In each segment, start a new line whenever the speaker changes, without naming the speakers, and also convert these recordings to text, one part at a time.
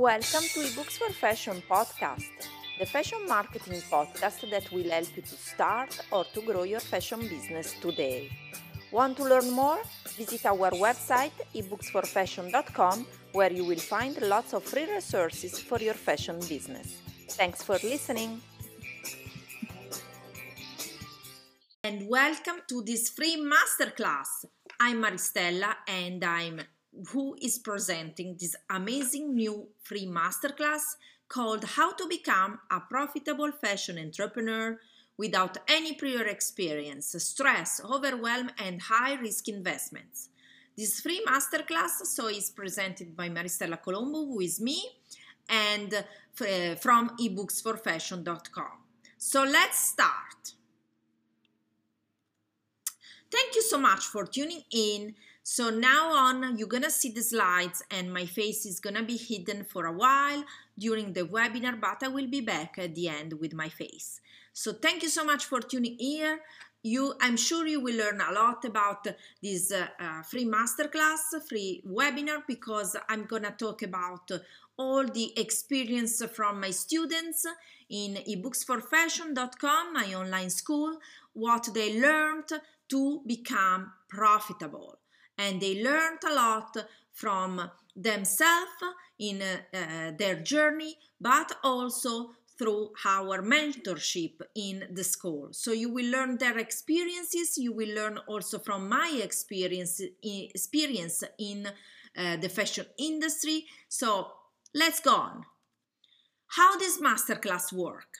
Welcome to eBooks for Fashion podcast, the fashion marketing podcast that will help you to start or to grow your fashion business today. Want to learn more? Visit our website ebooksforfashion.com where you will find lots of free resources for your fashion business. Thanks for listening.
And welcome to this free masterclass. I'm Maristella and I'm who is presenting this amazing new free masterclass called How to Become a Profitable Fashion Entrepreneur Without Any Prior Experience, Stress, Overwhelm, and High Risk Investments. This free masterclass so is presented by Maristella Colombo, who is me, and uh, from ebooksforfashion.com. So let's start. Thank you so much for tuning in. So now on, you're gonna see the slides and my face is gonna be hidden for a while during the webinar, but I will be back at the end with my face. So thank you so much for tuning here. You, I'm sure you will learn a lot about this uh, uh, free masterclass, free webinar, because I'm gonna talk about all the experience from my students in ebooksforfashion.com, my online school, what they learned to become profitable and they learned a lot from themselves in uh, their journey, but also through our mentorship in the school. So you will learn their experiences. You will learn also from my experience experience in uh, the fashion industry. So let's go on. How does masterclass work?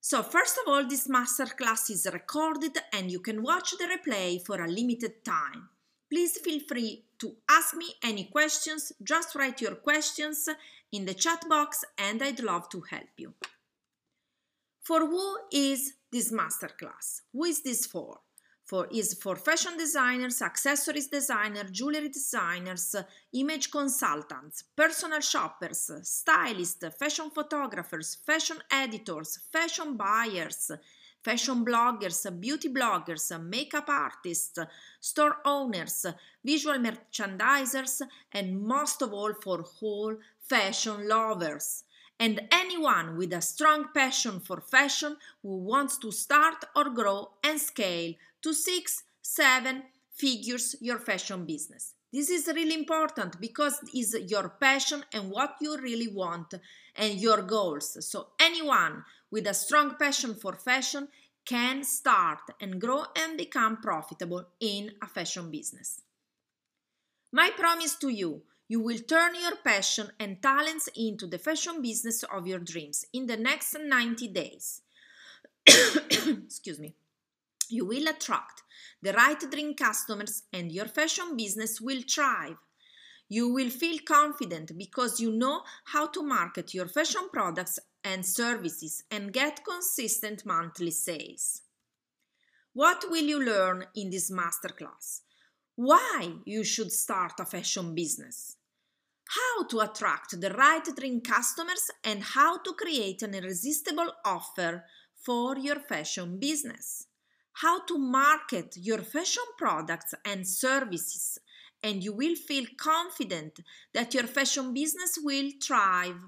So first of all, this masterclass is recorded and you can watch the replay for a limited time. Please feel free to ask me any questions. Just write your questions in the chat box and I'd love to help you. For who is this masterclass? Who is this for? For is for fashion designers, accessories designers, jewelry designers, image consultants, personal shoppers, stylists, fashion photographers, fashion editors, fashion buyers, fashion bloggers, beauty bloggers, makeup artists, store owners, visual merchandisers, and most of all for whole fashion lovers. And anyone with a strong passion for fashion who wants to start or grow and scale to six, seven figures your fashion business. This is really important because it's your passion and what you really want and your goals. So, anyone with a strong passion for fashion can start and grow and become profitable in a fashion business. My promise to you you will turn your passion and talents into the fashion business of your dreams in the next 90 days. Excuse me. You will attract the right dream customers and your fashion business will thrive. You will feel confident because you know how to market your fashion products and services and get consistent monthly sales. What will you learn in this masterclass? Why you should start a fashion business? How to attract the right dream customers and how to create an irresistible offer for your fashion business. How to market your fashion products and services and you will feel confident that your fashion business will thrive.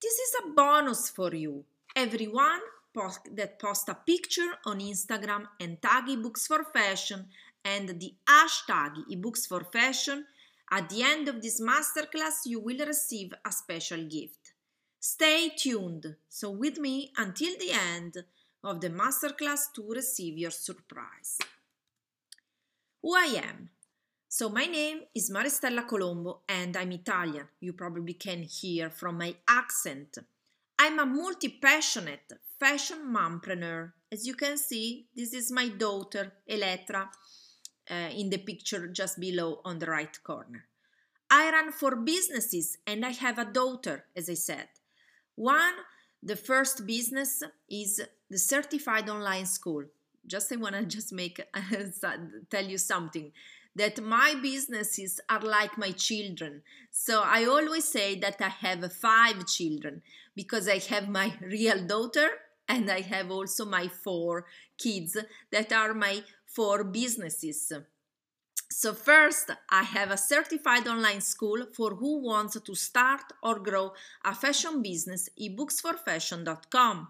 This is a bonus for you. Everyone post, that posts a picture on Instagram and tag ebooks for fashion and the hashtag ebooks for fashion, at the end of this masterclass you will receive a special gift. Stay tuned, so with me until the end of the masterclass to receive your surprise. Who I am? So, my name is Maristella Colombo and I'm Italian. You probably can hear from my accent. I'm a multi passionate fashion mompreneur. As you can see, this is my daughter, Elettra, uh, in the picture just below on the right corner. I run four businesses and I have a daughter, as I said. One, the first business is the certified online school. Just I want to just make tell you something that my businesses are like my children. So I always say that I have five children because I have my real daughter and I have also my four kids that are my four businesses. So, first, I have a certified online school for who wants to start or grow a fashion business, ebooksforfashion.com.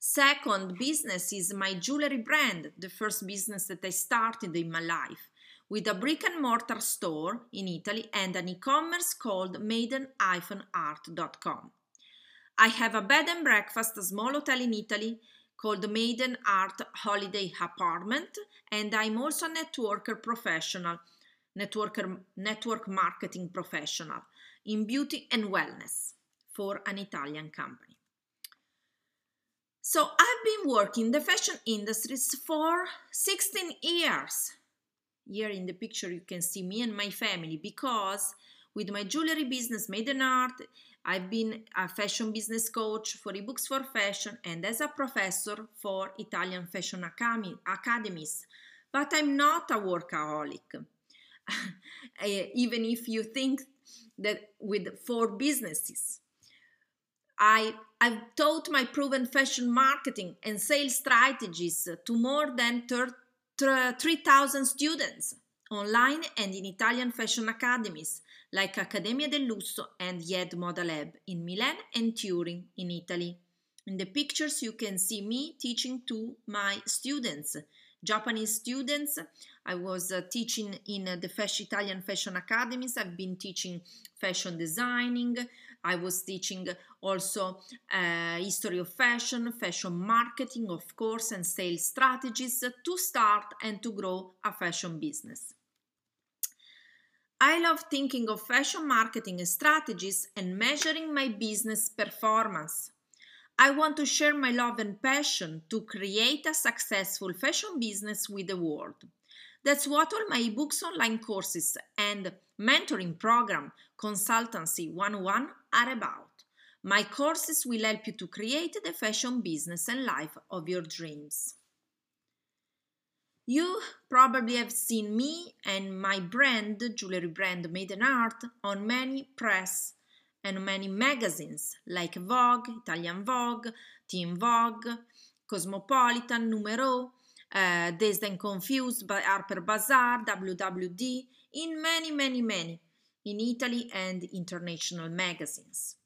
Second business is my jewelry brand, the first business that I started in my life, with a brick and mortar store in Italy and an e commerce called maiden-art.com. I have a bed and breakfast, a small hotel in Italy called Maiden Art Holiday Apartment, and I'm also a networker professional, networker, network marketing professional in beauty and wellness for an Italian company. So I've been working in the fashion industries for 16 years. Here in the picture you can see me and my family because with my jewelry business Maiden Art, I've been a fashion business coach for ebooks for fashion and as a professor for Italian fashion academies. But I'm not a workaholic. Eh, even if you think that with four businesses, I, I've taught my proven fashion marketing and sales strategies to more than 3,000 students online and in Italian fashion academies like Accademia del Lusso and IED Moda Lab in Milan and Turin in Italy. In the pictures you can see me teaching to my students, Japanese students. I was uh, teaching in uh, the Italian fashion academies. I've been teaching fashion designing. I was teaching also uh, history of fashion, fashion marketing, of course, and sales strategies to start and to grow a fashion business. I love thinking of fashion marketing strategies and measuring my business performance. I want to share my love and passion to create a successful fashion business with the world. That's what all my books, online courses, and mentoring program, Consultancy 101, are about. My courses will help you to create the fashion business and life of your dreams. You probably have seen me and my brand, jewelry brand Maiden Art, on many press and many magazines like Vogue, Italian Vogue, Teen Vogue, Cosmopolitan, Numero, uh, Dazed and Confused by Harper Bazaar, WWD, in many, many, many, in Italy and international magazines.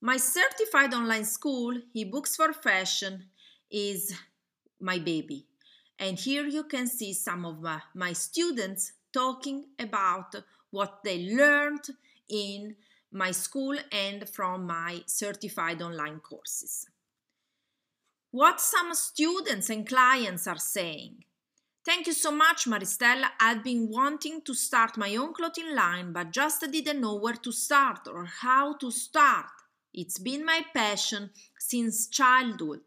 My certified online school, eBooks for Fashion, is my baby. And here you can see some of my, my students talking about what they learned in my school and from my certified online courses. What some students and clients are saying. Thank you so much, Maristella. I've been wanting to start my own clothing line, but just didn't know where to start or how to start. It's been my passion since childhood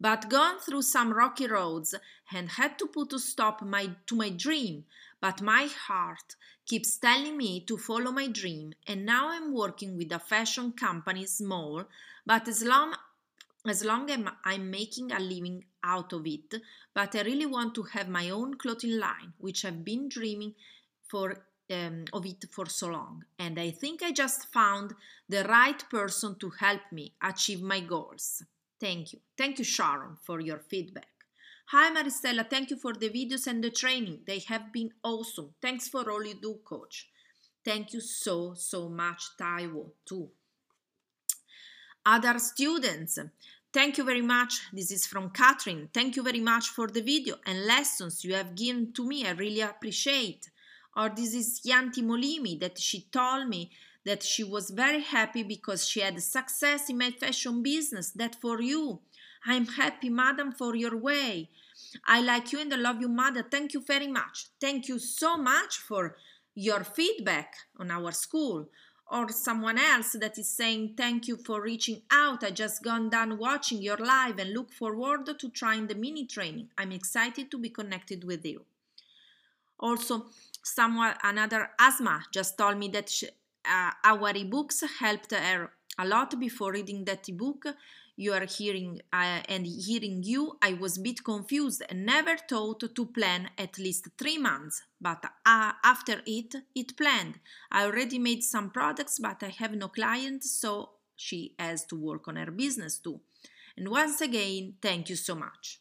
but gone through some rocky roads and had to put a stop my, to my dream. But my heart keeps telling me to follow my dream, and now I'm working with a fashion company, small, but long as long as I'm making a living out of it, but I really want to have my own clothing line, which I've been dreaming for um, of it for so long. And I think I just found the right person to help me achieve my goals. Thank you. Thank you, Sharon, for your feedback. Hi, Maristella. Thank you for the videos and the training. They have been awesome. Thanks for all you do, coach. Thank you so, so much, Taiwo, too. Other students, thank you very much. This is from Catherine. Thank you very much for the video and lessons you have given to me. I really appreciate. Or this is Yanti Molimi that she told me that she was very happy because she had success in my fashion business. That for you. I'm happy, madam, for your way. I like you and I love you, mother. Thank you very much. Thank you so much for your feedback on our school. Or someone else that is saying, Thank you for reaching out. I just gone done watching your live and look forward to trying the mini training. I'm excited to be connected with you. Also, someone, another asthma just told me that she, uh, our ebooks helped her a lot before reading that ebook you are hearing uh, and hearing you i was a bit confused and never thought to plan at least three months but uh, after it it planned. I already made some products but i have no clients so she has to work on her business too. And once again thank you so much.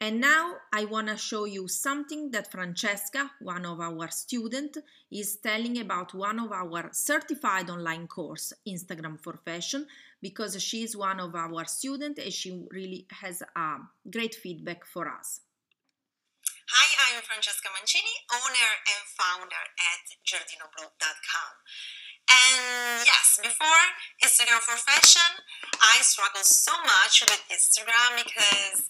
And now I want to show you something that Francesca, one of our students, is telling about one of our certified online course, Instagram for Fashion, because she is one of our students and she really has a great feedback for us.
Hi, I'm Francesca Mancini, owner and founder at giardinoblue.com. And yes, before Instagram for Fashion, I struggled so much with Instagram because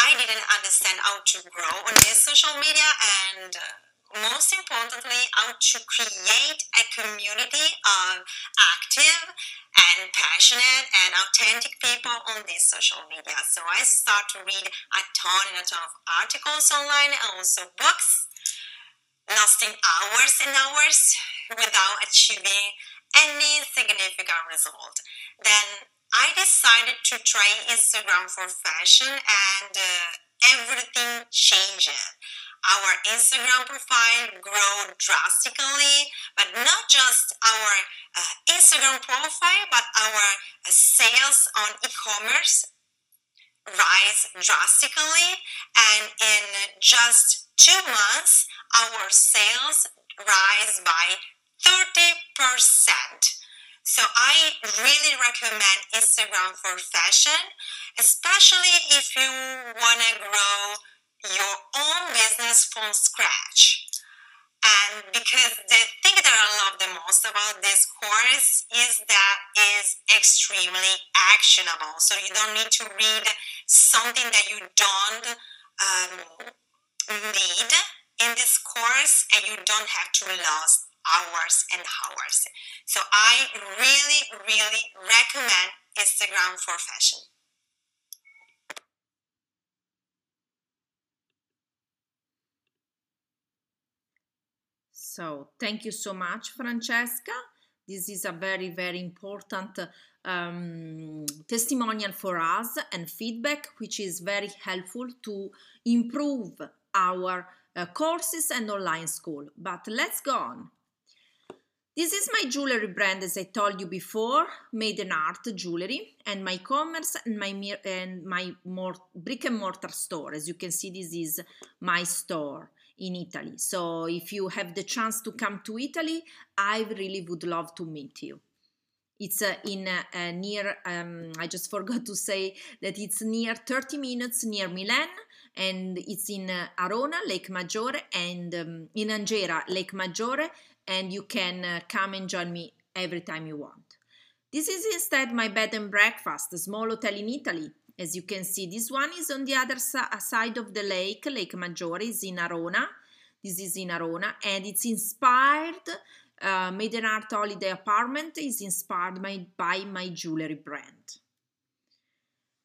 I didn't understand how to grow on this social media and uh, most importantly, how to create a community of active and passionate and authentic people on this social media. So I start to read a ton and a ton of articles online and also books, lasting hours and hours without achieving any significant result. Then I decided to try Instagram for fashion and uh, everything changed. Our Instagram profile grow drastically, but not just our uh, Instagram profile, but our uh, sales on e-commerce rise drastically. And in just two months, our sales rise by 30%. So I really recommend Instagram for fashion, especially if you want to grow your own business from scratch. And because the thing that I love the most about this course is that is extremely actionable. So you don't need to read something that you don't um, need in this course, and you don't have to lose hours and hours. So I really, really recommend Instagram for fashion.
So thank you so much, Francesca. This is a very, very important um, testimonial for us and feedback, which is very helpful to improve our uh, courses and online school. But let's go on. This is my jewelry brand, as I told you before, Maiden Art jewelry, and my commerce and my and my more brick and mortar store. As you can see, this is my store in Italy. So if you have the chance to come to Italy, I really would love to meet you. It's uh, in uh, uh, near. Um, I just forgot to say that it's near 30 minutes near Milan, and it's in uh, Arona, Lake Maggiore, and um, in Angera, Lake Maggiore and you can uh, come and join me every time you want. This is instead my bed and breakfast, a small hotel in Italy. As you can see, this one is on the other uh, side of the lake, Lake Maggiore is in Arona. This is in Arona and it's inspired, uh, Maiden Art Holiday Apartment is inspired by, by my jewelry brand.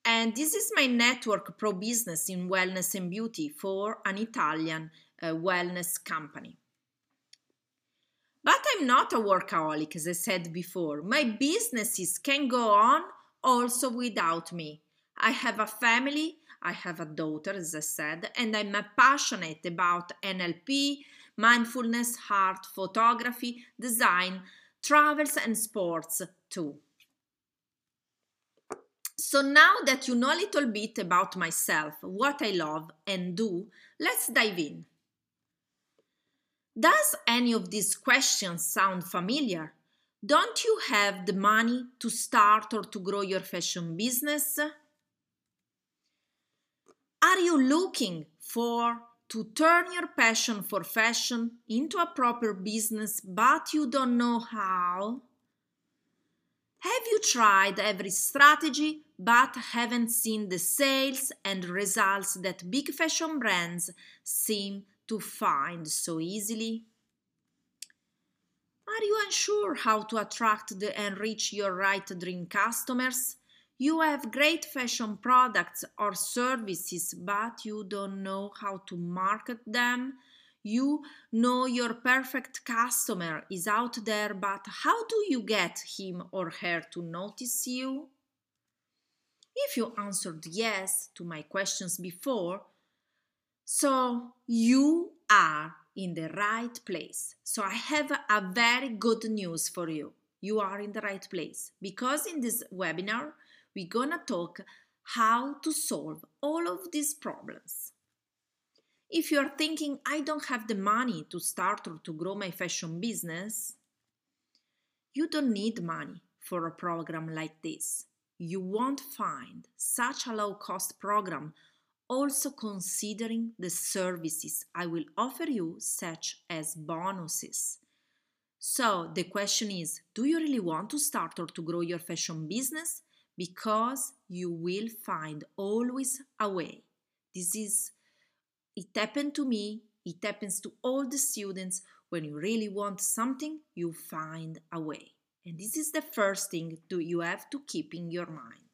And this is my network pro business in wellness and beauty for an Italian uh, wellness company. But I'm not a workaholic, as I said before. My businesses can go on also without me. I have a family, I have a daughter, as I said, and I'm passionate about NLP, mindfulness, art, photography, design, travels, and sports too. So now that you know a little bit about myself, what I love and do, let's dive in. Does any of these questions sound familiar? Don't you have the money to start or to grow your fashion business? Are you looking for to turn your passion for fashion into a proper business but you don't know how? Have you tried every strategy but haven't seen the sales and results that big fashion brands seem to find so easily? Are you unsure how to attract and reach your right dream customers? You have great fashion products or services, but you don't know how to market them. You know your perfect customer is out there, but how do you get him or her to notice you? If you answered yes to my questions before, so you are in the right place. So I have a very good news for you. You are in the right place because in this webinar, we're gonna talk how to solve all of these problems. If you are thinking, I don't have the money to start or to grow my fashion business, you don't need money for a program like this. You won't find such a low cost program also considering the services I will offer you, such as bonuses. So the question is do you really want to start or to grow your fashion business? Because you will find always a way. This is, it happened to me, it happens to all the students. When you really want something, you find a way. And this is the first thing to, you have to keep in your mind.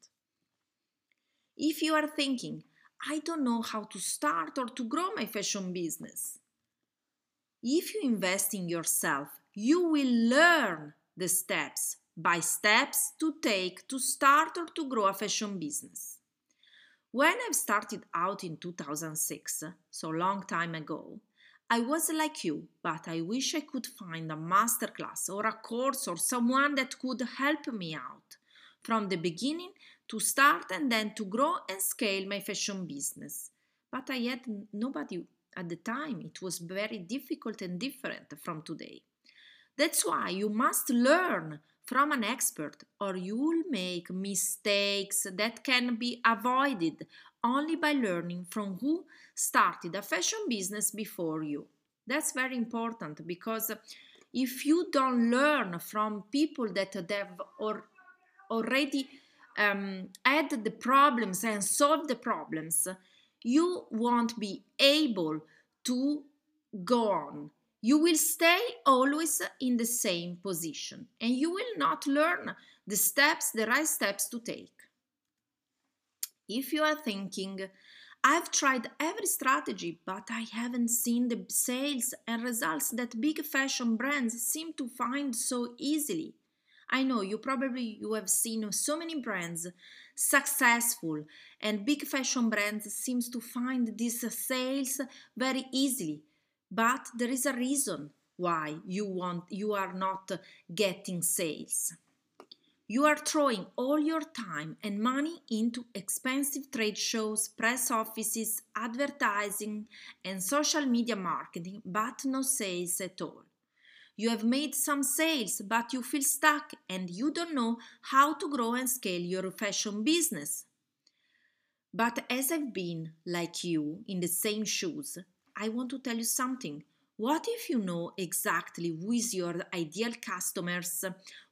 If you are thinking, I don't know how to start or to grow my fashion business. If you invest in yourself, you will learn the steps by steps to take to start or to grow a fashion business. When I started out in 2006, so long time ago, I was like you, but I wish I could find a masterclass or a course or someone that could help me out from the beginning to start and then to grow and scale my fashion business. But I had nobody at the time. It was very difficult and different from today. That's why you must learn from an expert or you'll make mistakes that can be avoided only by learning from who started a fashion business before you. That's very important because if you don't learn from people that have or already um, add the problems and solved the problems, you won't be able to go on. You will stay always in the same position and you will not learn the steps, the right steps to take. If you are thinking, I've tried every strategy, but I haven't seen the sales and results that big fashion brands seem to find so easily. I know you probably you have seen so many brands successful and big fashion brands seems to find these sales very easily but there is a reason why you want you are not getting sales you are throwing all your time and money into expensive trade shows, press offices, advertising, and social media marketing, but no sales at all. You have made some sales, but you feel stuck and you don't know how to grow and scale your fashion business. But as I've been, like you, in the same shoes, I want to tell you something. What if you know exactly who is your ideal customers,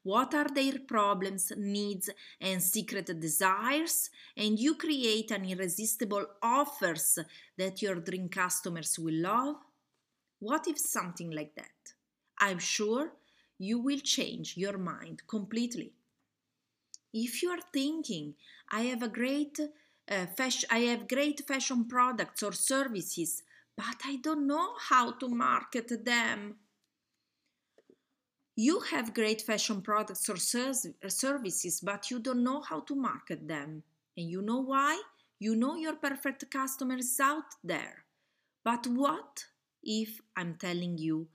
what are their problems, needs, and secret desires, and you create an irresistible offers that your dream customers will love? What if something like that? I'm sure you will change your mind completely. If you are thinking, I have a great uh, I have great fashion products or services, but I don't know how to market them. You have great fashion products or services, but you don't know how to market them. And you know why? You know your perfect customer is out there. But what if I'm telling you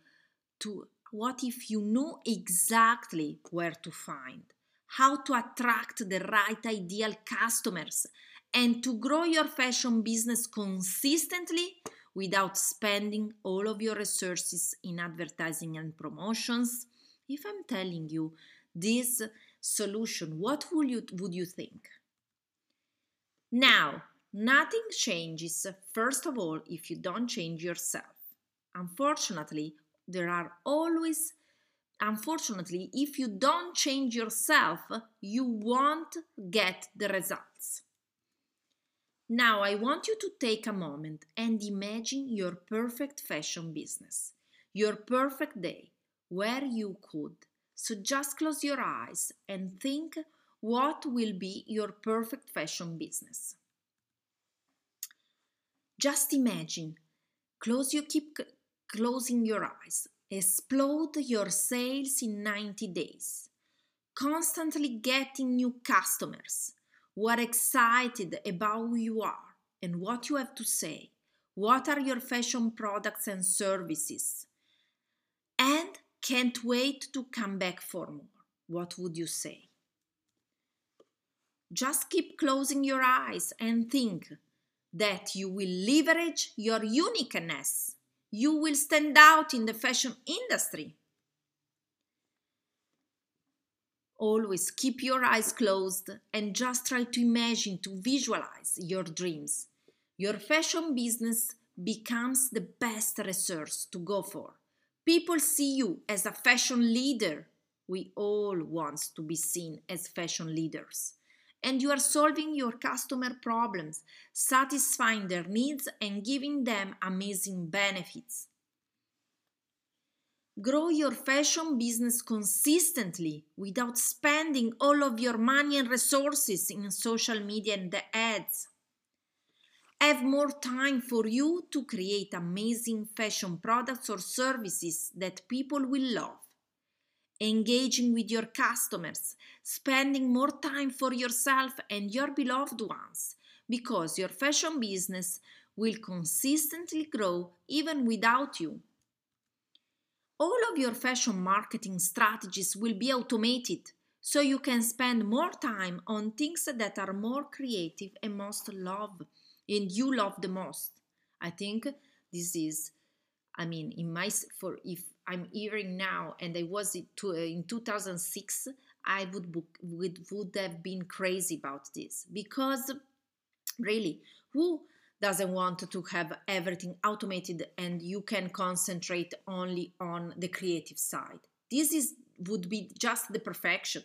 to what if you know exactly where to find, how to attract the right ideal customers, and to grow your fashion business consistently without spending all of your resources in advertising and promotions? If I'm telling you this solution, what would you, would you think? Now, nothing changes, first of all, if you don't change yourself. Unfortunately, there are always unfortunately if you don't change yourself you won't get the results now i want you to take a moment and imagine your perfect fashion business your perfect day where you could so just close your eyes and think what will be your perfect fashion business just imagine close your keep closing your eyes. Explode your sales in 90 days. Constantly getting new customers who are excited about who you are and what you have to say. What are your fashion products and services? And can't wait to come back for more. What would you say? Just keep closing your eyes and think that you will leverage your uniqueness. You will stand out in the fashion industry. Always keep your eyes closed and just try to imagine, to visualize your dreams. Your fashion business becomes the best resource to go for. People see you as a fashion leader. We all want to be seen as fashion leaders. And you are solving your customer problems, satisfying their needs, and giving them amazing benefits. Grow your fashion business consistently without spending all of your money and resources in social media and the ads. Have more time for you to create amazing fashion products or services that people will love. Engaging with your customers, spending more time for yourself and your beloved ones, because your fashion business will consistently grow even without you. All of your fashion marketing strategies will be automated so you can spend more time on things that are more creative and most love and you love the most. I think this is I mean in my for if I'm hearing now and I was in 2006 uh, I would book, would would have been crazy about this because really who doesn't want to have everything automated and you can concentrate only on the creative side. This is would be just the perfection.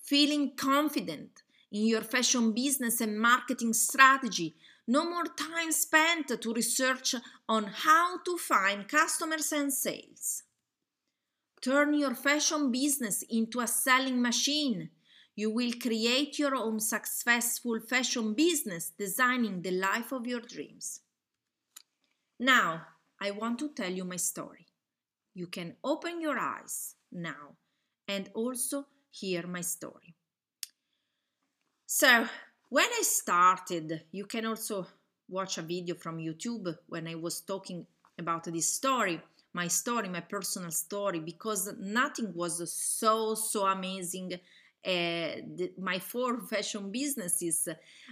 Feeling confident in your fashion business and marketing strategy. No more time spent to research on how to find customers and sales. Turn your fashion business into a selling machine you will create your own successful fashion business designing the life of your dreams. Now, I want to tell you my story. You can open your eyes now and also hear my story. So, when I started, you can also watch a video from YouTube when I was talking about this story, my story, my personal story, because nothing was so, so amazing Eh, the, my four fashion businesses,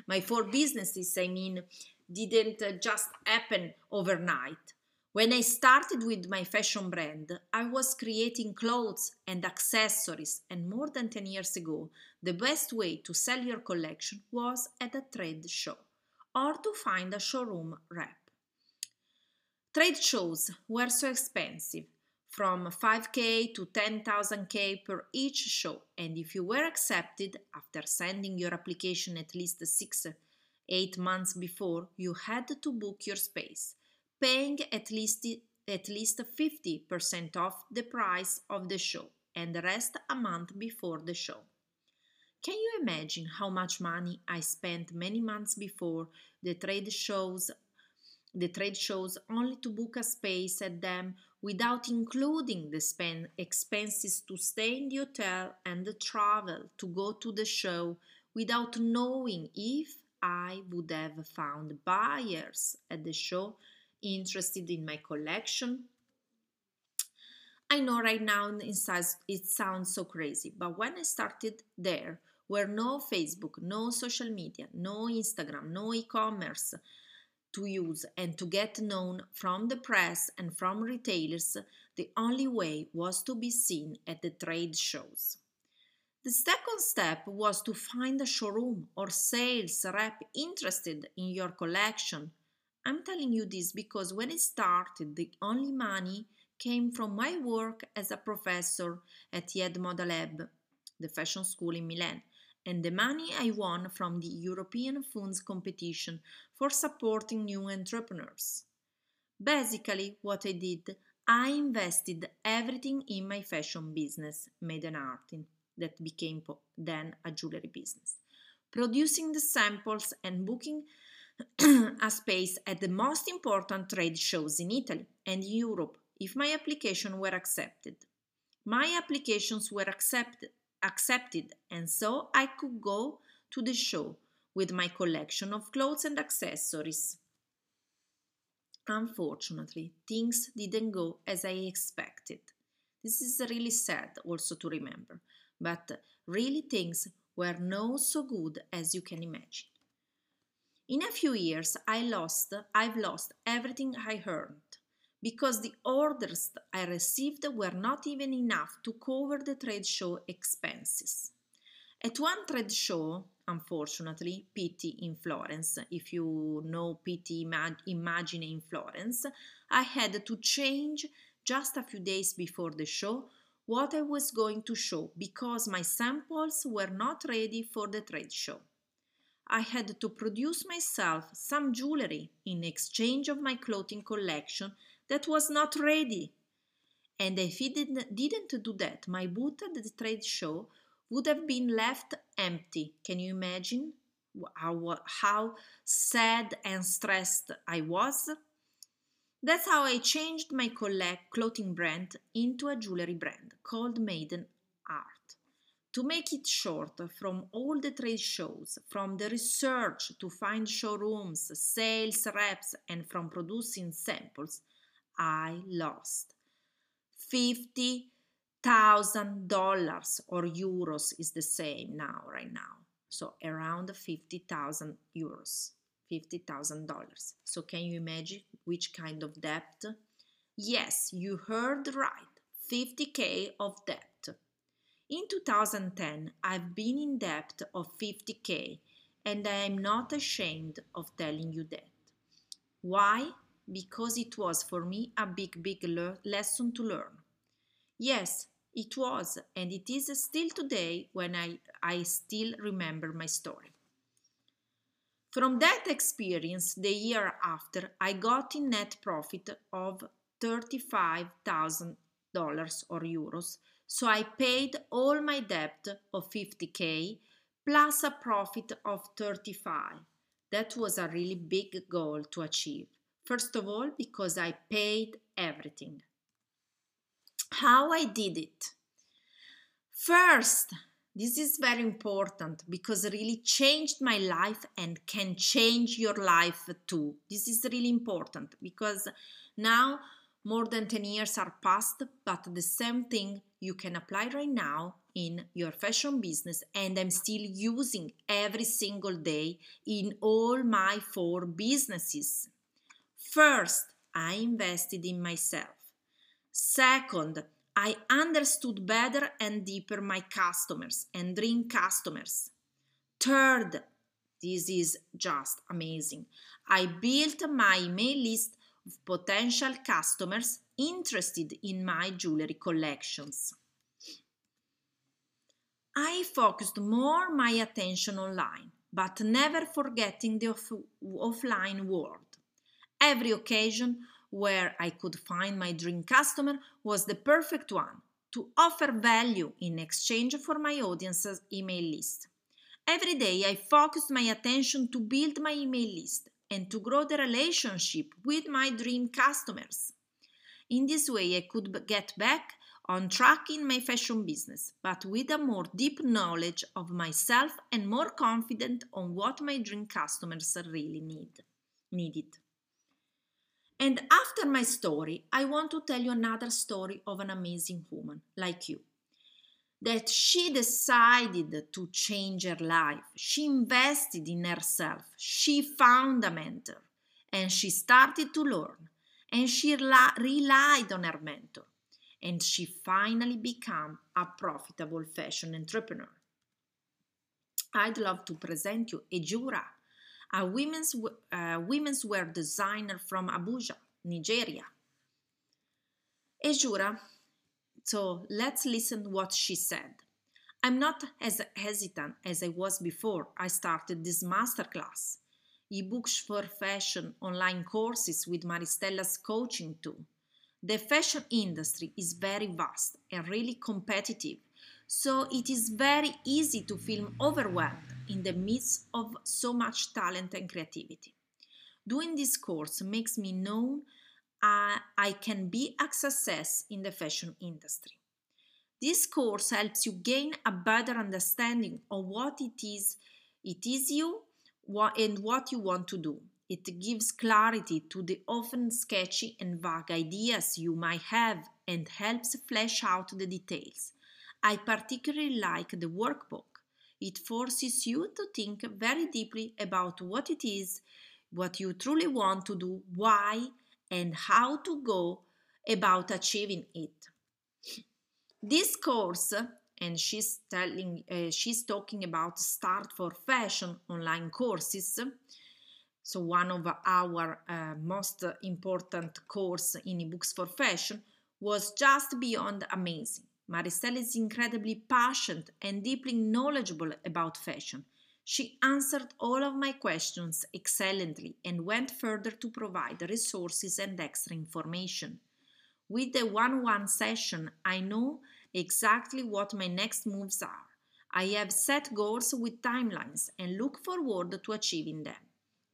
my four businesses, I mean, didn't just happen overnight. When I started with my fashion brand, I was creating clothes and accessories, and more than 10 years ago, the best way to sell your collection was at a trade show or to find a showroom rep. Trade shows were so expensive from 5k to 10,000k per each show. And if you were accepted after sending your application at least 6 8 months before, you had to book your space, paying at least at least 50% off the price of the show and the rest a month before the show. Can you imagine how much money I spent many months before the trade shows the trade shows only to book a space at them without including the spend expenses to stay in the hotel and the travel to go to the show without knowing if I would have found buyers at the show interested in my collection. I know right now it sounds so crazy, but when I started there were no Facebook, no social media, no Instagram, no e-commerce, to use and to get known from the press and from retailers, the only way was to be seen at the trade shows. The second step was to find a showroom or sales rep interested in your collection. I'm telling you this because when I started, the only money came from my work as a professor at IED Moda Lab, the fashion school in Milan, and the money I won from the European Funds competition for supporting new entrepreneurs. Basically, what I did, I invested everything in my fashion business, Maiden Artin, that became then a jewelry business, producing the samples and booking a space at the most important trade shows in Italy and Europe if my application were accepted. My applications were accepted accepted, and so I could go to the show with my collection of clothes and accessories. Unfortunately, things didn't go as I expected. This is really sad also to remember, but really things were no so good as you can imagine. In a few years, I lost, I've lost everything I earned because the orders I received were not even enough to cover the trade show expenses. At one trade show, unfortunately, Pitti in Florence, if you know Pitti Immagine in Florence, I had to change just a few days before the show what I was going to show because my samples were not ready for the trade show. I had to produce myself some jewelry in exchange of my clothing collection that was not ready. And if he didn't, do that, my booth at the trade show would have been left empty. Can you imagine how, how sad and stressed I was? That's how I changed my clothing brand into a jewelry brand called Maiden. To make it short, from all the trade shows, from the research to find showrooms, sales reps, and from producing samples, I lost fifty thousand dollars or euros is the same now, right now. So around fifty thousand euros, fifty thousand dollars. So can you imagine which kind of debt? Yes, you heard right, 50k of debt. In 2010, I've been in debt of 50k and I am not ashamed of telling you that. Why? Because it was for me a big, big le- lesson to learn. Yes, it was, and it is still today when I, I still remember my story. From that experience, the year after, I got in net profit of $35,000 or euros so I paid all my debt of 50k plus a profit of 35. That was a really big goal to achieve. First of all, because I paid everything. How I did it? First, this is very important because it really changed my life and can change your life too. This is really important because now more than 10 years are passed, but the same thing you can apply right now in your fashion business and I'm still using every single day in all my four businesses. First, I invested in myself. Second, I understood better and deeper my customers and dream customers. Third, this is just amazing. I built my email list potential customers interested in my jewelry collections. I focused more my attention online, but never forgetting the off- offline world. Every occasion where I could find my dream customer was the perfect one to offer value in exchange for my audience's email list. Every day I focused my attention to build my email list and to grow the relationship with my dream customers. In this way, I could get back on track in my fashion business, but with a more deep knowledge of myself and more confident on what my dream customers really need needed. And after my story, I want to tell you another story of an amazing woman like you. That she decided to change her life. She invested in herself. She found a mentor and she started to learn and she relied on her mentor and she finally became a profitable fashion entrepreneur. I'd love to present you Ejura, a women's, uh, women's wear designer from Abuja, Nigeria. Ejura, so let's listen what she said. I'm not as hesitant as I was before I started this masterclass ebooks for fashion, online courses with Maristella's coaching too. The fashion industry is very vast and really competitive, so it is very easy to feel overwhelmed in the midst of so much talent and creativity. Doing this course makes me know uh, I can be a success in the fashion industry. This course helps you gain a better understanding of what it is it is you what, and what you want to do. It gives clarity to the often sketchy and vague ideas you might have and helps flesh out the details. I particularly like the workbook. It forces you to think very deeply about what it is, what you truly want to do, why, and how to go about achieving it. This course, and she's telling, uh, she's talking about Start for Fashion online courses. So one of our uh, most important course in ebooks for fashion was just beyond amazing. Maristelle is incredibly passionate and deeply knowledgeable about fashion. She answered all of my questions excellently and went further to provide resources and extra information. With the one on one session, I know exactly what my next moves are. I have set goals with timelines and look forward to achieving them.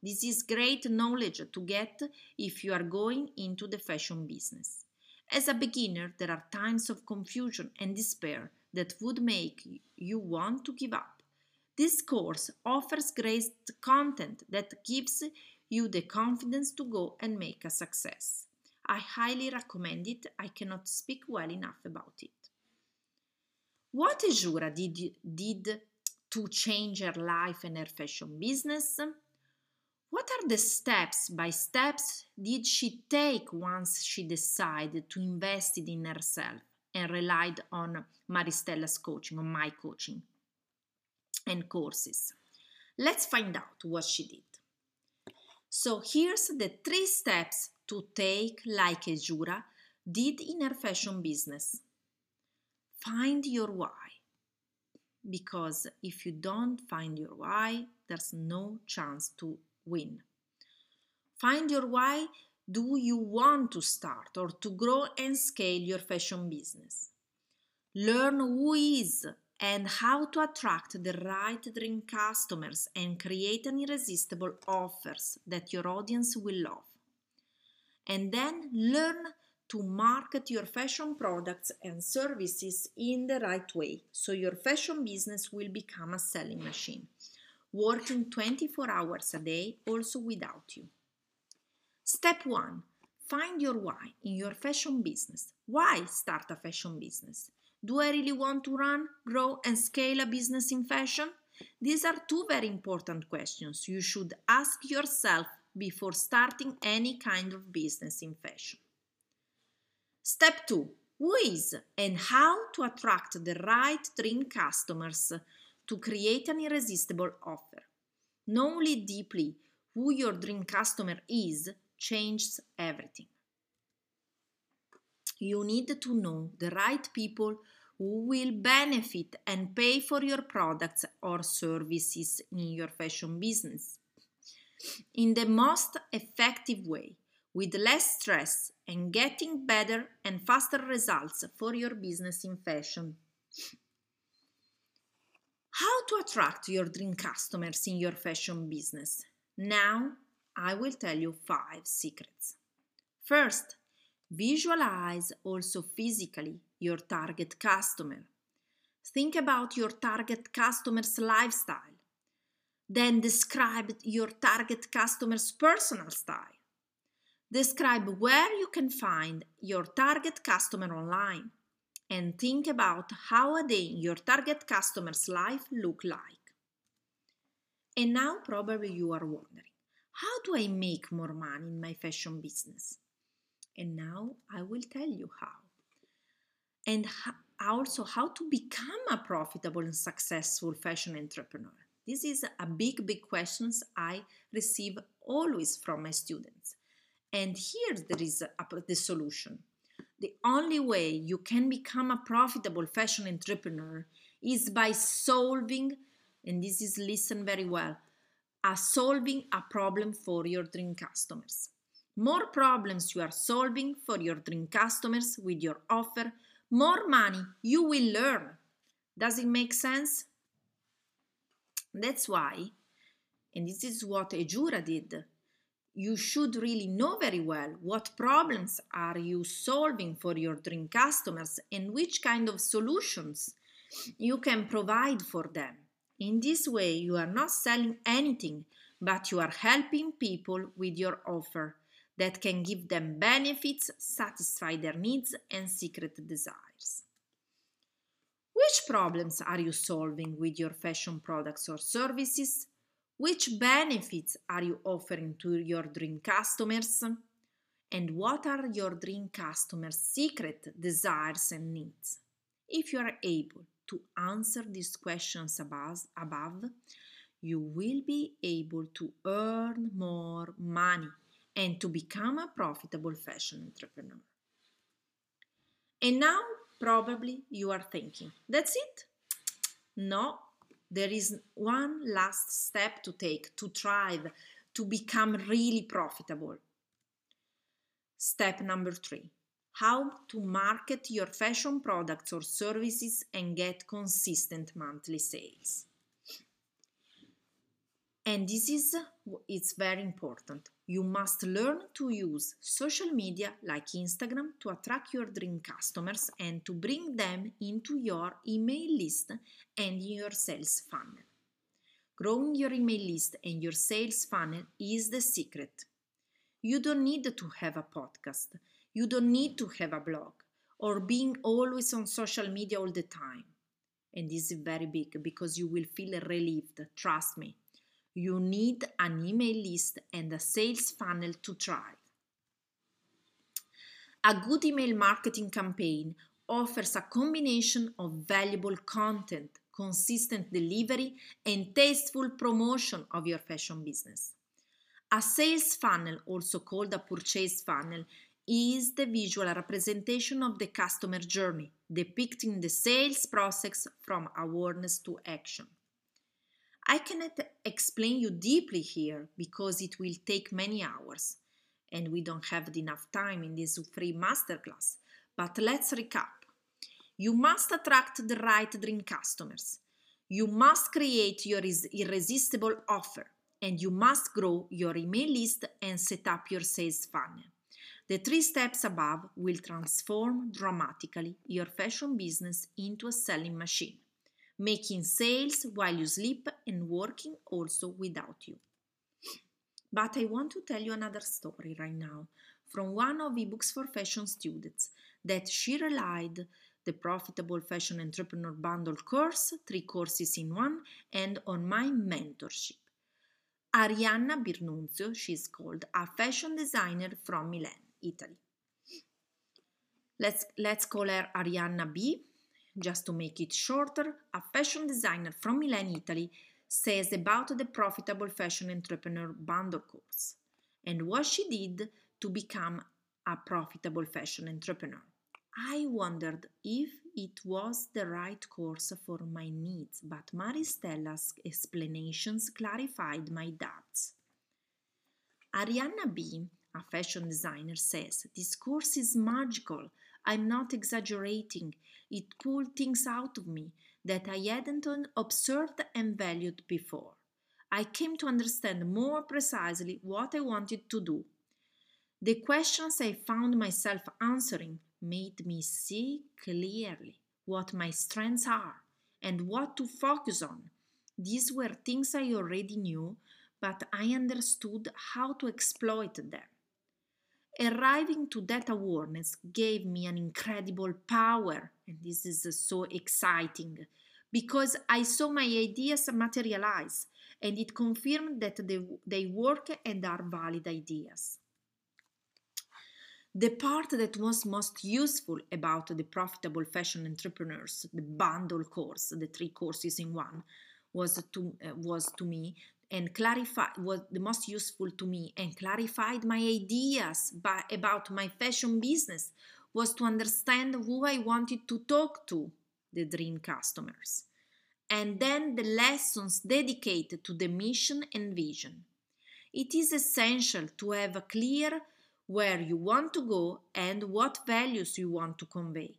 This is great knowledge to get if you are going into the fashion business. As a beginner, there are times of confusion and despair that would make you want to give up. This course offers great content that gives you the confidence to go and make a success. I highly recommend it. I cannot speak well enough about it. What Ejura did, did to change her life and her fashion business? What are the steps by steps did she take once she decided to invest in herself and relied on Maristella's coaching, on my coaching and courses? Let's find out what she did. So here's the three steps to take like Jura did in her fashion business. Find your why. Because if you don't find your why, there's no chance to win. Find your why. Do you want to start or to grow and scale your fashion business? Learn who is and how to attract the right dream customers and create an irresistible offers that your audience will love. And then learn to market your fashion products and services in the right way so your fashion business will become a selling machine working 24 hours a day also without you. Step 1 Find your why in your fashion business. Why start a fashion business? Do I really want to run, grow, and scale a business in fashion? These are two very important questions you should ask yourself before starting any kind of business in fashion. Step 2 Who is and how to attract the right dream customers to create an irresistible offer. Knowing deeply who your dream customer is changes everything. You need to know the right people who will benefit and pay for your products or services in your fashion business in the most effective way with less stress and getting better and faster results for your business in fashion. How to attract your dream customers in your fashion business? Now I will tell you five secrets. First, visualize also physically your target customer. Think about your target customer's lifestyle. Then describe your target customer's personal style. Describe where you can find your target customer online and think about how a day in your target customer's life look like. And now probably you are wondering, how do I make more money in my fashion business? And now I will tell you how. And also how to become a profitable and successful fashion entrepreneur. This is a big, big questions I receive always from my students. And here there is a, the solution the only way you can become a profitable fashion entrepreneur is by solving, and this is listen very well, a solving a problem for your dream customers. More problems you are solving for your dream customers with your offer, more money you will learn. Does it make sense? That's why, and this is what Ejura did you should really know very well what problems are you solving for your dream customers and which kind of solutions you can provide for them. In this way, you are not selling anything, but you are helping people with your offer that can give them benefits, satisfy their needs and secret desires. Which problems are you solving with your fashion products or services? Which benefits are you offering to your dream customers? And what are your dream customers' secret desires and needs? If you are able to answer these questions above, you will be able to earn more money and to become a profitable fashion entrepreneur. And now, probably you are thinking, that's it? No, there is one last step to take to thrive, to become really profitable. Step number three how to market your fashion products or services and get consistent monthly sales. And this is it's very important. You must learn to use social media like Instagram to attract your dream customers and to bring them into your email list and your sales funnel. Growing your email list and your sales funnel is the secret. You don't need to have a podcast. You don't need to have a blog or being always on social media all the time. And this is very big because you will feel relieved, trust me. You need an email list and a sales funnel to thrive. A good email marketing campaign offers a combination of valuable content, consistent delivery, and tasteful promotion of your fashion business. A sales funnel, also called a purchase funnel, is the visual representation of the customer journey, depicting the sales process from awareness to action. I cannot explain you deeply here because it will take many hours and we don't have enough time in this free masterclass. But let's recap. You must attract the right dream customers. You must create your irresistible offer and you must grow your email list and set up your sales funnel. The three steps above will transform dramatically your fashion business into a selling machine making sales while you sleep and working also without you. But I want to tell you another story right now from one of eBooks for Fashion students that she relied the Profitable Fashion Entrepreneur Bundle course, three courses in one, and on my mentorship. Arianna Birnunzio, she's called, a fashion designer from Milan, Italy. Let's, let's call her Arianna B just to make it shorter, a fashion designer from Milan, Italy, says about the Profitable Fashion Entrepreneur Bundle course and what she did to become a profitable fashion entrepreneur. I wondered if it was the right course for my needs, but Maristella's explanations clarified my doubts. Arianna B., a fashion designer, says this course is magical. I'm not exaggerating. It pulled things out of me that I hadn't observed and valued before. I came to understand more precisely what I wanted to do. The questions I found myself answering made me see clearly what my strengths are and what to focus on. These were things I already knew, but I understood how to exploit them. Arriving to that awareness gave me an incredible power, and this is so exciting because I saw my ideas materialize and it confirmed that they, they work and are valid ideas. The part that was most useful about the profitable fashion entrepreneurs, the bundle course, the three courses in one, was to, uh, was to me and clarify was the most useful to me and clarified my ideas by, about my fashion business was to understand who I wanted to talk to, the dream customers, and then the lessons dedicated to the mission and vision. It is essential to have a clear where you want to go and what values you want to convey.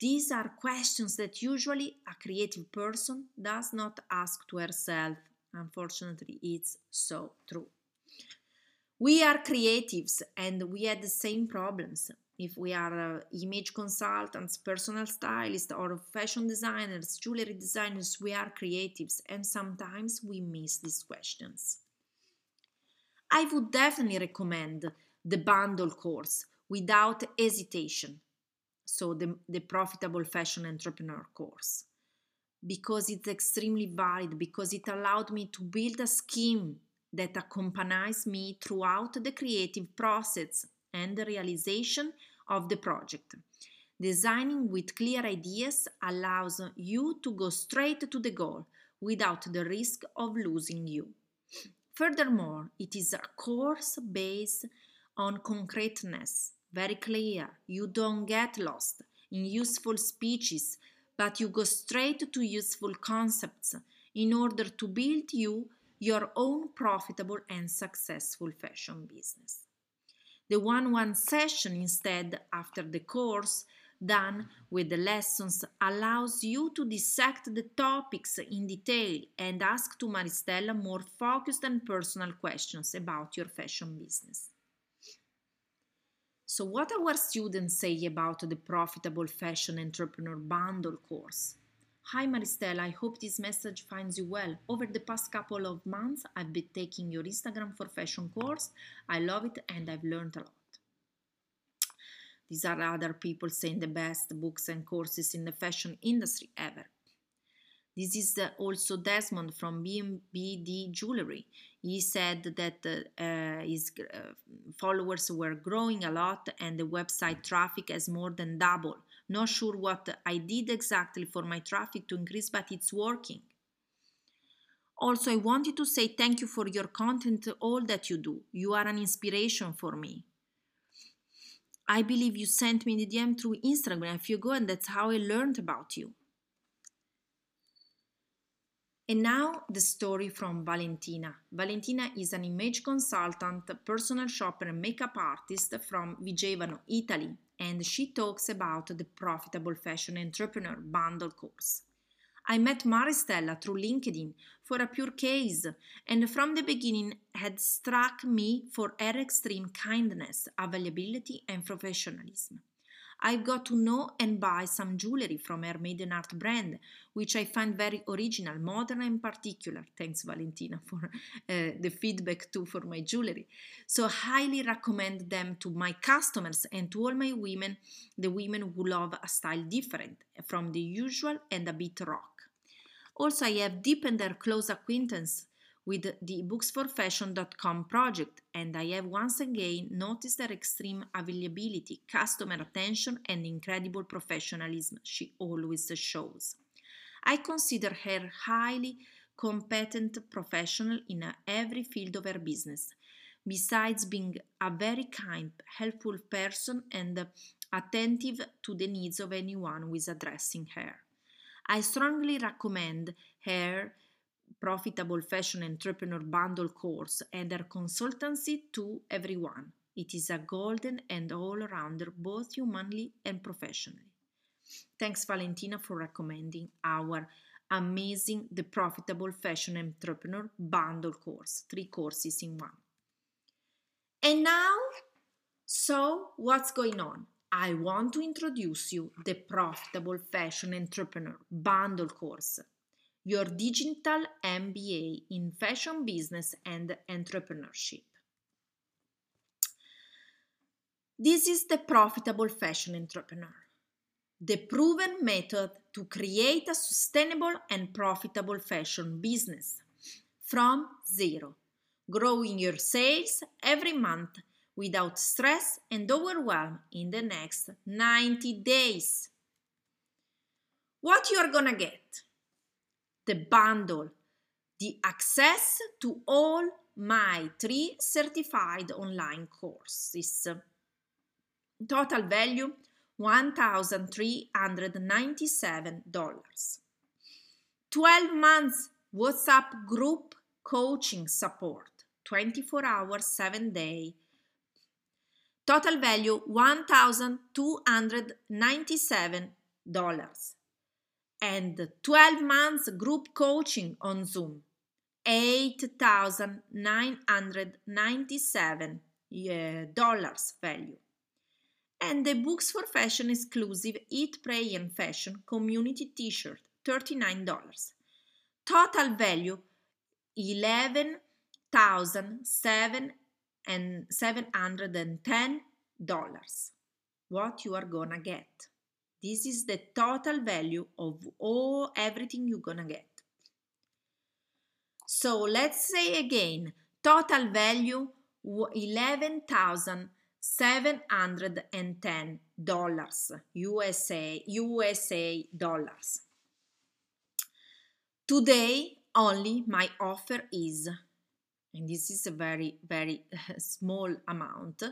These are questions that usually a creative person does not ask to herself Unfortunately, it's so true. We are creatives and we had the same problems. If we are uh, image consultants, personal stylists, or fashion designers, jewelry designers, we are creatives and sometimes we miss these questions. I would definitely recommend the bundle course without hesitation. So, the, the Profitable Fashion Entrepreneur course. Because it's extremely valid, because it allowed me to build a scheme that accompanies me throughout the creative process and the realization of the project. Designing with clear ideas allows you to go straight to the goal without the risk of losing you. Furthermore, it is a course based on concreteness, very clear. You don't get lost in useful speeches, but you go straight to useful concepts in order to build you your own profitable and successful fashion business. The one one session instead after the course done with the lessons allows you to dissect the topics in detail and ask to Maristella more focused and personal questions about your fashion business. So, what our students say about the Profitable Fashion Entrepreneur Bundle course? Hi Maristella, I hope this message finds you well. Over the past couple of months, I've been taking your Instagram for Fashion course. I love it and I've learned a lot. These are other people saying the best books and courses in the fashion industry ever. This is also Desmond from BMBD Jewelry. He said that uh, his uh, followers were growing a lot and the website traffic has more than doubled. Not sure what I did exactly for my traffic to increase, but it's working. Also, I wanted to say thank you for your content, all that you do. You are an inspiration for me. I believe you sent me the DM through Instagram a few ago, and that's how I learned about you. And now the story from Valentina. Valentina is an image consultant, personal shopper, and makeup artist from Vigevano, Italy, and she talks about the Profitable Fashion Entrepreneur Bundle course. I met Maristella through LinkedIn for a pure case, and from the beginning had struck me for her extreme kindness, availability, and professionalism. I got to know and buy some jewelry from her Maiden Art brand, which I find very original, modern, and particular. Thanks, Valentina, for uh, the feedback too for my jewelry. So, highly recommend them to my customers and to all my women, the women who love a style different from the usual and a bit rock. Also, I have deepened their close acquaintance with the booksforfashion.com project, and I have once again noticed her extreme availability, customer attention, and incredible professionalism she always shows. I consider her highly competent professional in every field of her business, besides being a very kind, helpful person and attentive to the needs of anyone who is addressing her. I strongly recommend her Profitable Fashion Entrepreneur Bundle course and her consultancy to everyone. It is a golden and all rounder, both humanly and professionally. Thanks, Valentina, for recommending our amazing The Profitable Fashion Entrepreneur Bundle course, three courses in one. And now, so what's going on? I want to introduce you the Profitable Fashion Entrepreneur Bundle course, your digital MBA in fashion business and entrepreneurship. This is the Profitable Fashion Entrepreneur, the proven method to create a sustainable and profitable fashion business from zero, growing your sales every month without stress and overwhelm in the next 90 days. What you are gonna get? The bundle, the access to all my three certified online courses. Total value $1,397. 12 months WhatsApp group coaching support, 24 hours, 7 day Total value $1,297 and 12 months group coaching on Zoom. $8,997 value. And the Books for Fashion exclusive Eat, Pray and Fashion community t-shirt, $39. Total value $11,700 and $710 what you are gonna get This is the total value of all everything you're gonna get. So let's say again, total value $11,710 USA USA dollars. Today only my offer is and this is a very very small amount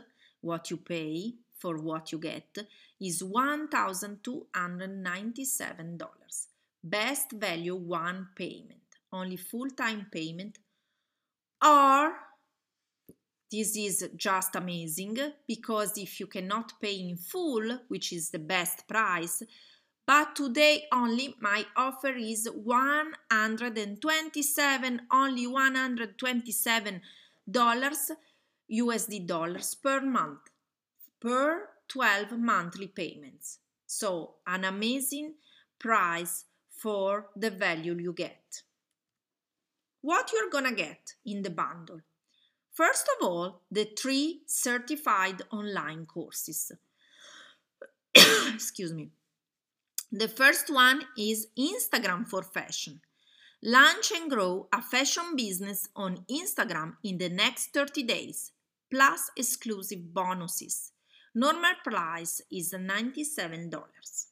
what you pay for what you get is $1297 best value one payment. Only full-time payment. Or this is just amazing because if you cannot pay in full which is the best price but today only my offer is 127 only 127 dollars USD dollars per month per 12 monthly payments. So an amazing price for the value you get. What you're gonna get in the bundle? First of all the three certified online courses. Excuse me. The first one is Instagram for Fashion. Launch and grow a fashion business on Instagram in the next 30 days, plus exclusive bonuses. Normal price is $97.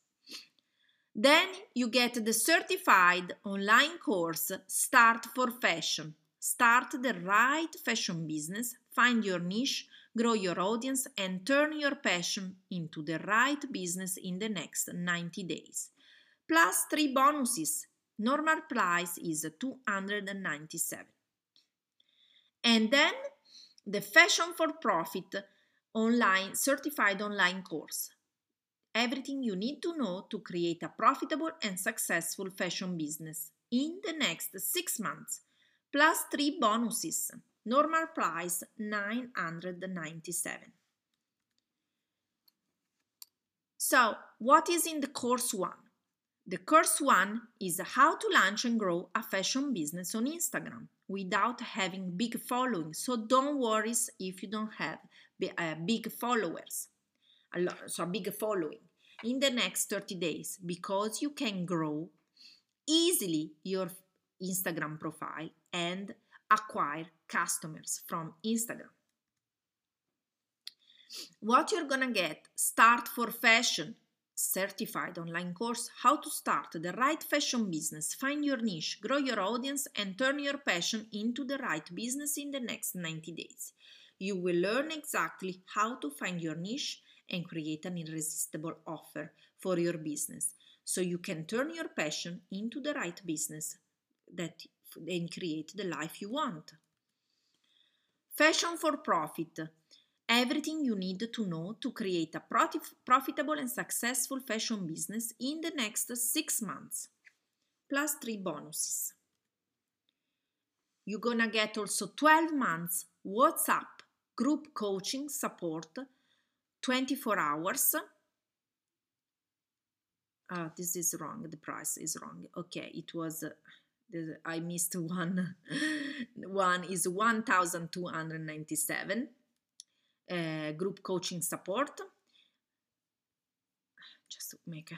Then you get the certified online course Start for Fashion. Start the right fashion business, find your niche, grow your audience, and turn your passion into the right business in the next 90 days. Plus three bonuses. Normal price is 297. And then the Fashion for Profit online certified online course. Everything you need to know to create a profitable and successful fashion business in the next six months, plus three bonuses normal price 997. So, what is in the course 1? The course 1 is how to launch and grow a fashion business on Instagram without having big following. So don't worry if you don't have Uh, big followers, so a big following in the next 30 days because you can grow easily your Instagram profile and acquire customers from Instagram. What you're gonna get Start for Fashion certified online course How to Start the Right Fashion Business, Find Your Niche, Grow Your Audience, and Turn Your Passion into the Right Business in the next 90 days. You will learn exactly how to find your niche and create an irresistible offer for your business so you can turn your passion into the right business that and create the life you want. Fashion for profit. Everything you need to know to create a profitable and successful fashion business in the next six months, plus three bonuses. You're gonna get also 12 months WhatsApp group coaching support 24 hours. Ah, this is wrong. The price is wrong. Okay, it was. Uh, I missed one. one is 1,297 uh, group coaching support. Just to make a,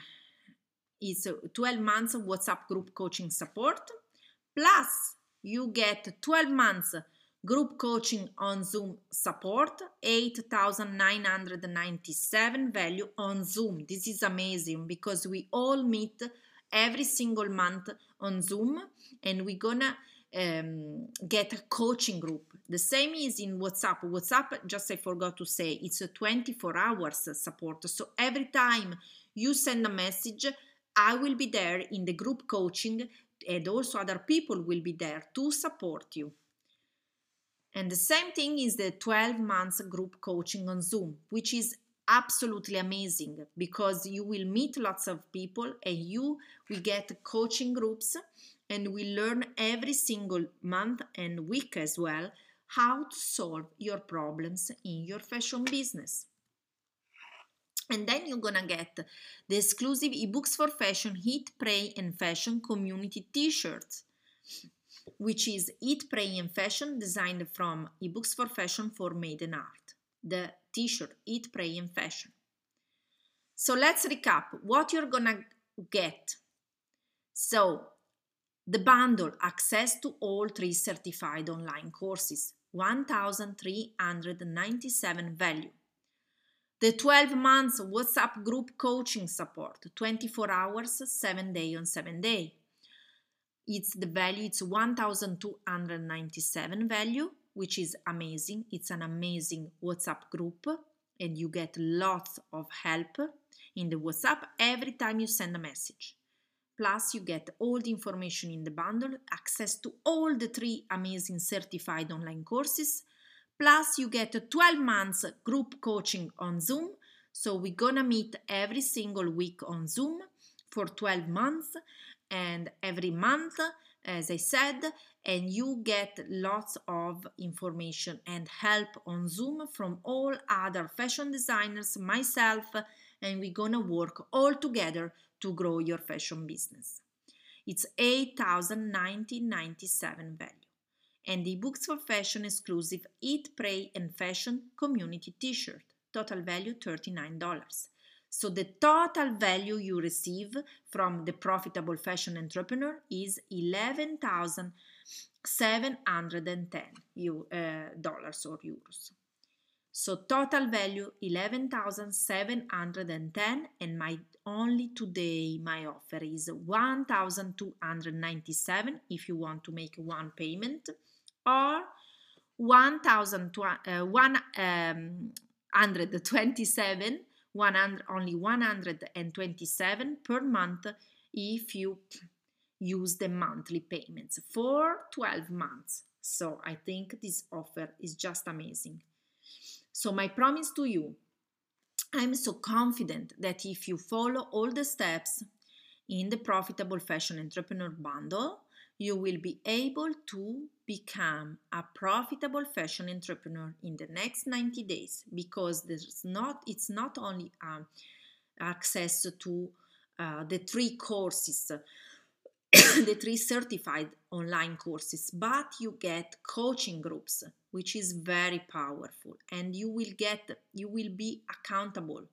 it's 12 months of WhatsApp group coaching support. Plus, you get 12 months group coaching on Zoom support, 8,997 value on Zoom. This is amazing because we all meet every single month on Zoom and we're gonna um, get a coaching group. The same is in WhatsApp. WhatsApp, just I forgot to say, it's a 24 hours support. So every time you send a message, I will be there in the group coaching and also other people will be there to support you. And the same thing is the 12 months group coaching on Zoom, which is absolutely amazing because you will meet lots of people and you will get coaching groups and we learn every single month and week as well how to solve your problems in your fashion business. And then you're gonna get the exclusive ebooks for fashion, Eat, Pray, and Fashion community t shirts, which is Eat, Pray, and Fashion designed from ebooks for fashion for Maiden Art. The t shirt Eat, Pray, and Fashion. So let's recap what you're gonna get. So the bundle access to all three certified online courses, 1397 value. The 12 months WhatsApp group coaching support, 24 hours, 7 day on 7 day. It's the value, it's 1297 value, which is amazing. It's an amazing WhatsApp group and you get lots of help in the WhatsApp every time you send a message. Plus, you get all the information in the bundle, access to all the three amazing certified online courses. Plus, you get 12 months group coaching on Zoom. So, we're gonna meet every single week on Zoom for 12 months, and every month, as I said, and you get lots of information and help on Zoom from all other fashion designers, myself, and we're gonna work all together to grow your fashion business. It's 8,997 value. And the Books for Fashion exclusive Eat, Pray and Fashion community t-shirt, total value $39. So the total value you receive from the profitable fashion entrepreneur is 11,710 uh, dollars or euros. So total value 11,710 and my only today my offer is 1,297 if you want to make one payment or 1,127 um, 100, only 127 per month if you use the monthly payments for 12 months. So I think this offer is just amazing. So, my promise to you I'm so confident that if you follow all the steps in the Profitable Fashion Entrepreneur Bundle, you will be able to become a profitable fashion entrepreneur in the next 90 days because there's not it's not only um, access to uh, the three courses the three certified online courses, but you get coaching groups, which is very powerful, and you will get you will be accountable,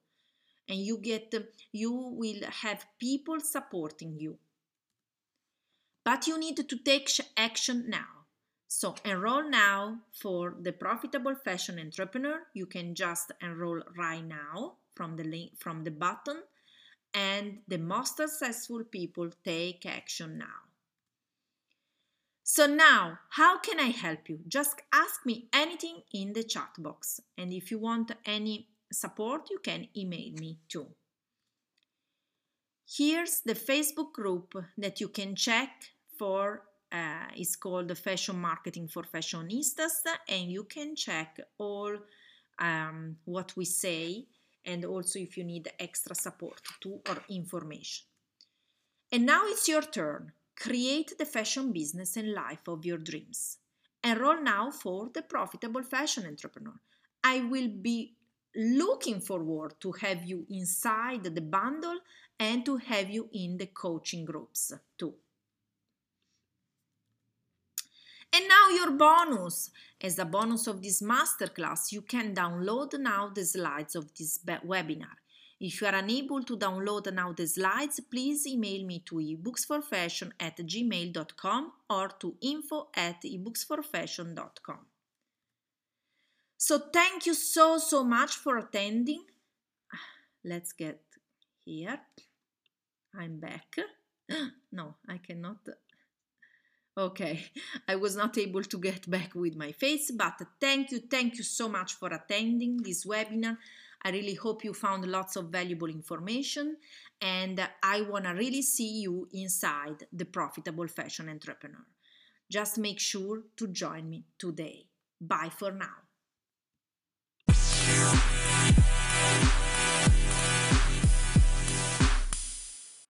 and you get you will have people supporting you. But you need to take action now. So enroll now for the profitable fashion entrepreneur. You can just enroll right now from the link from the button and the most successful people take action now. So now, how can I help you? Just ask me anything in the chat box. And if you want any support, you can email me too. Here's the Facebook group that you can check for. Uh, it's called Fashion Marketing for Fashionistas, and you can check all um, what we say and also if you need extra support to or information. And now it's your turn. Create the fashion business and life of your dreams. Enroll now for the profitable fashion entrepreneur. I will be looking forward to have you inside the bundle and to have you in the coaching groups too. And now your bonus. As a bonus of this masterclass, you can download now the slides of this webinar. If you are unable to download now the slides, please email me to ebooksforfashion at gmail.com or to info at ebooksforfashion.com. So thank you so, so much for attending. Let's get here. I'm back. No, I cannot Okay, I was not able to get back with my face, but thank you, thank you so much for attending this webinar. I really hope you found lots of valuable information and I want to really see you inside the profitable fashion entrepreneur. Just make sure to join me today. Bye for now.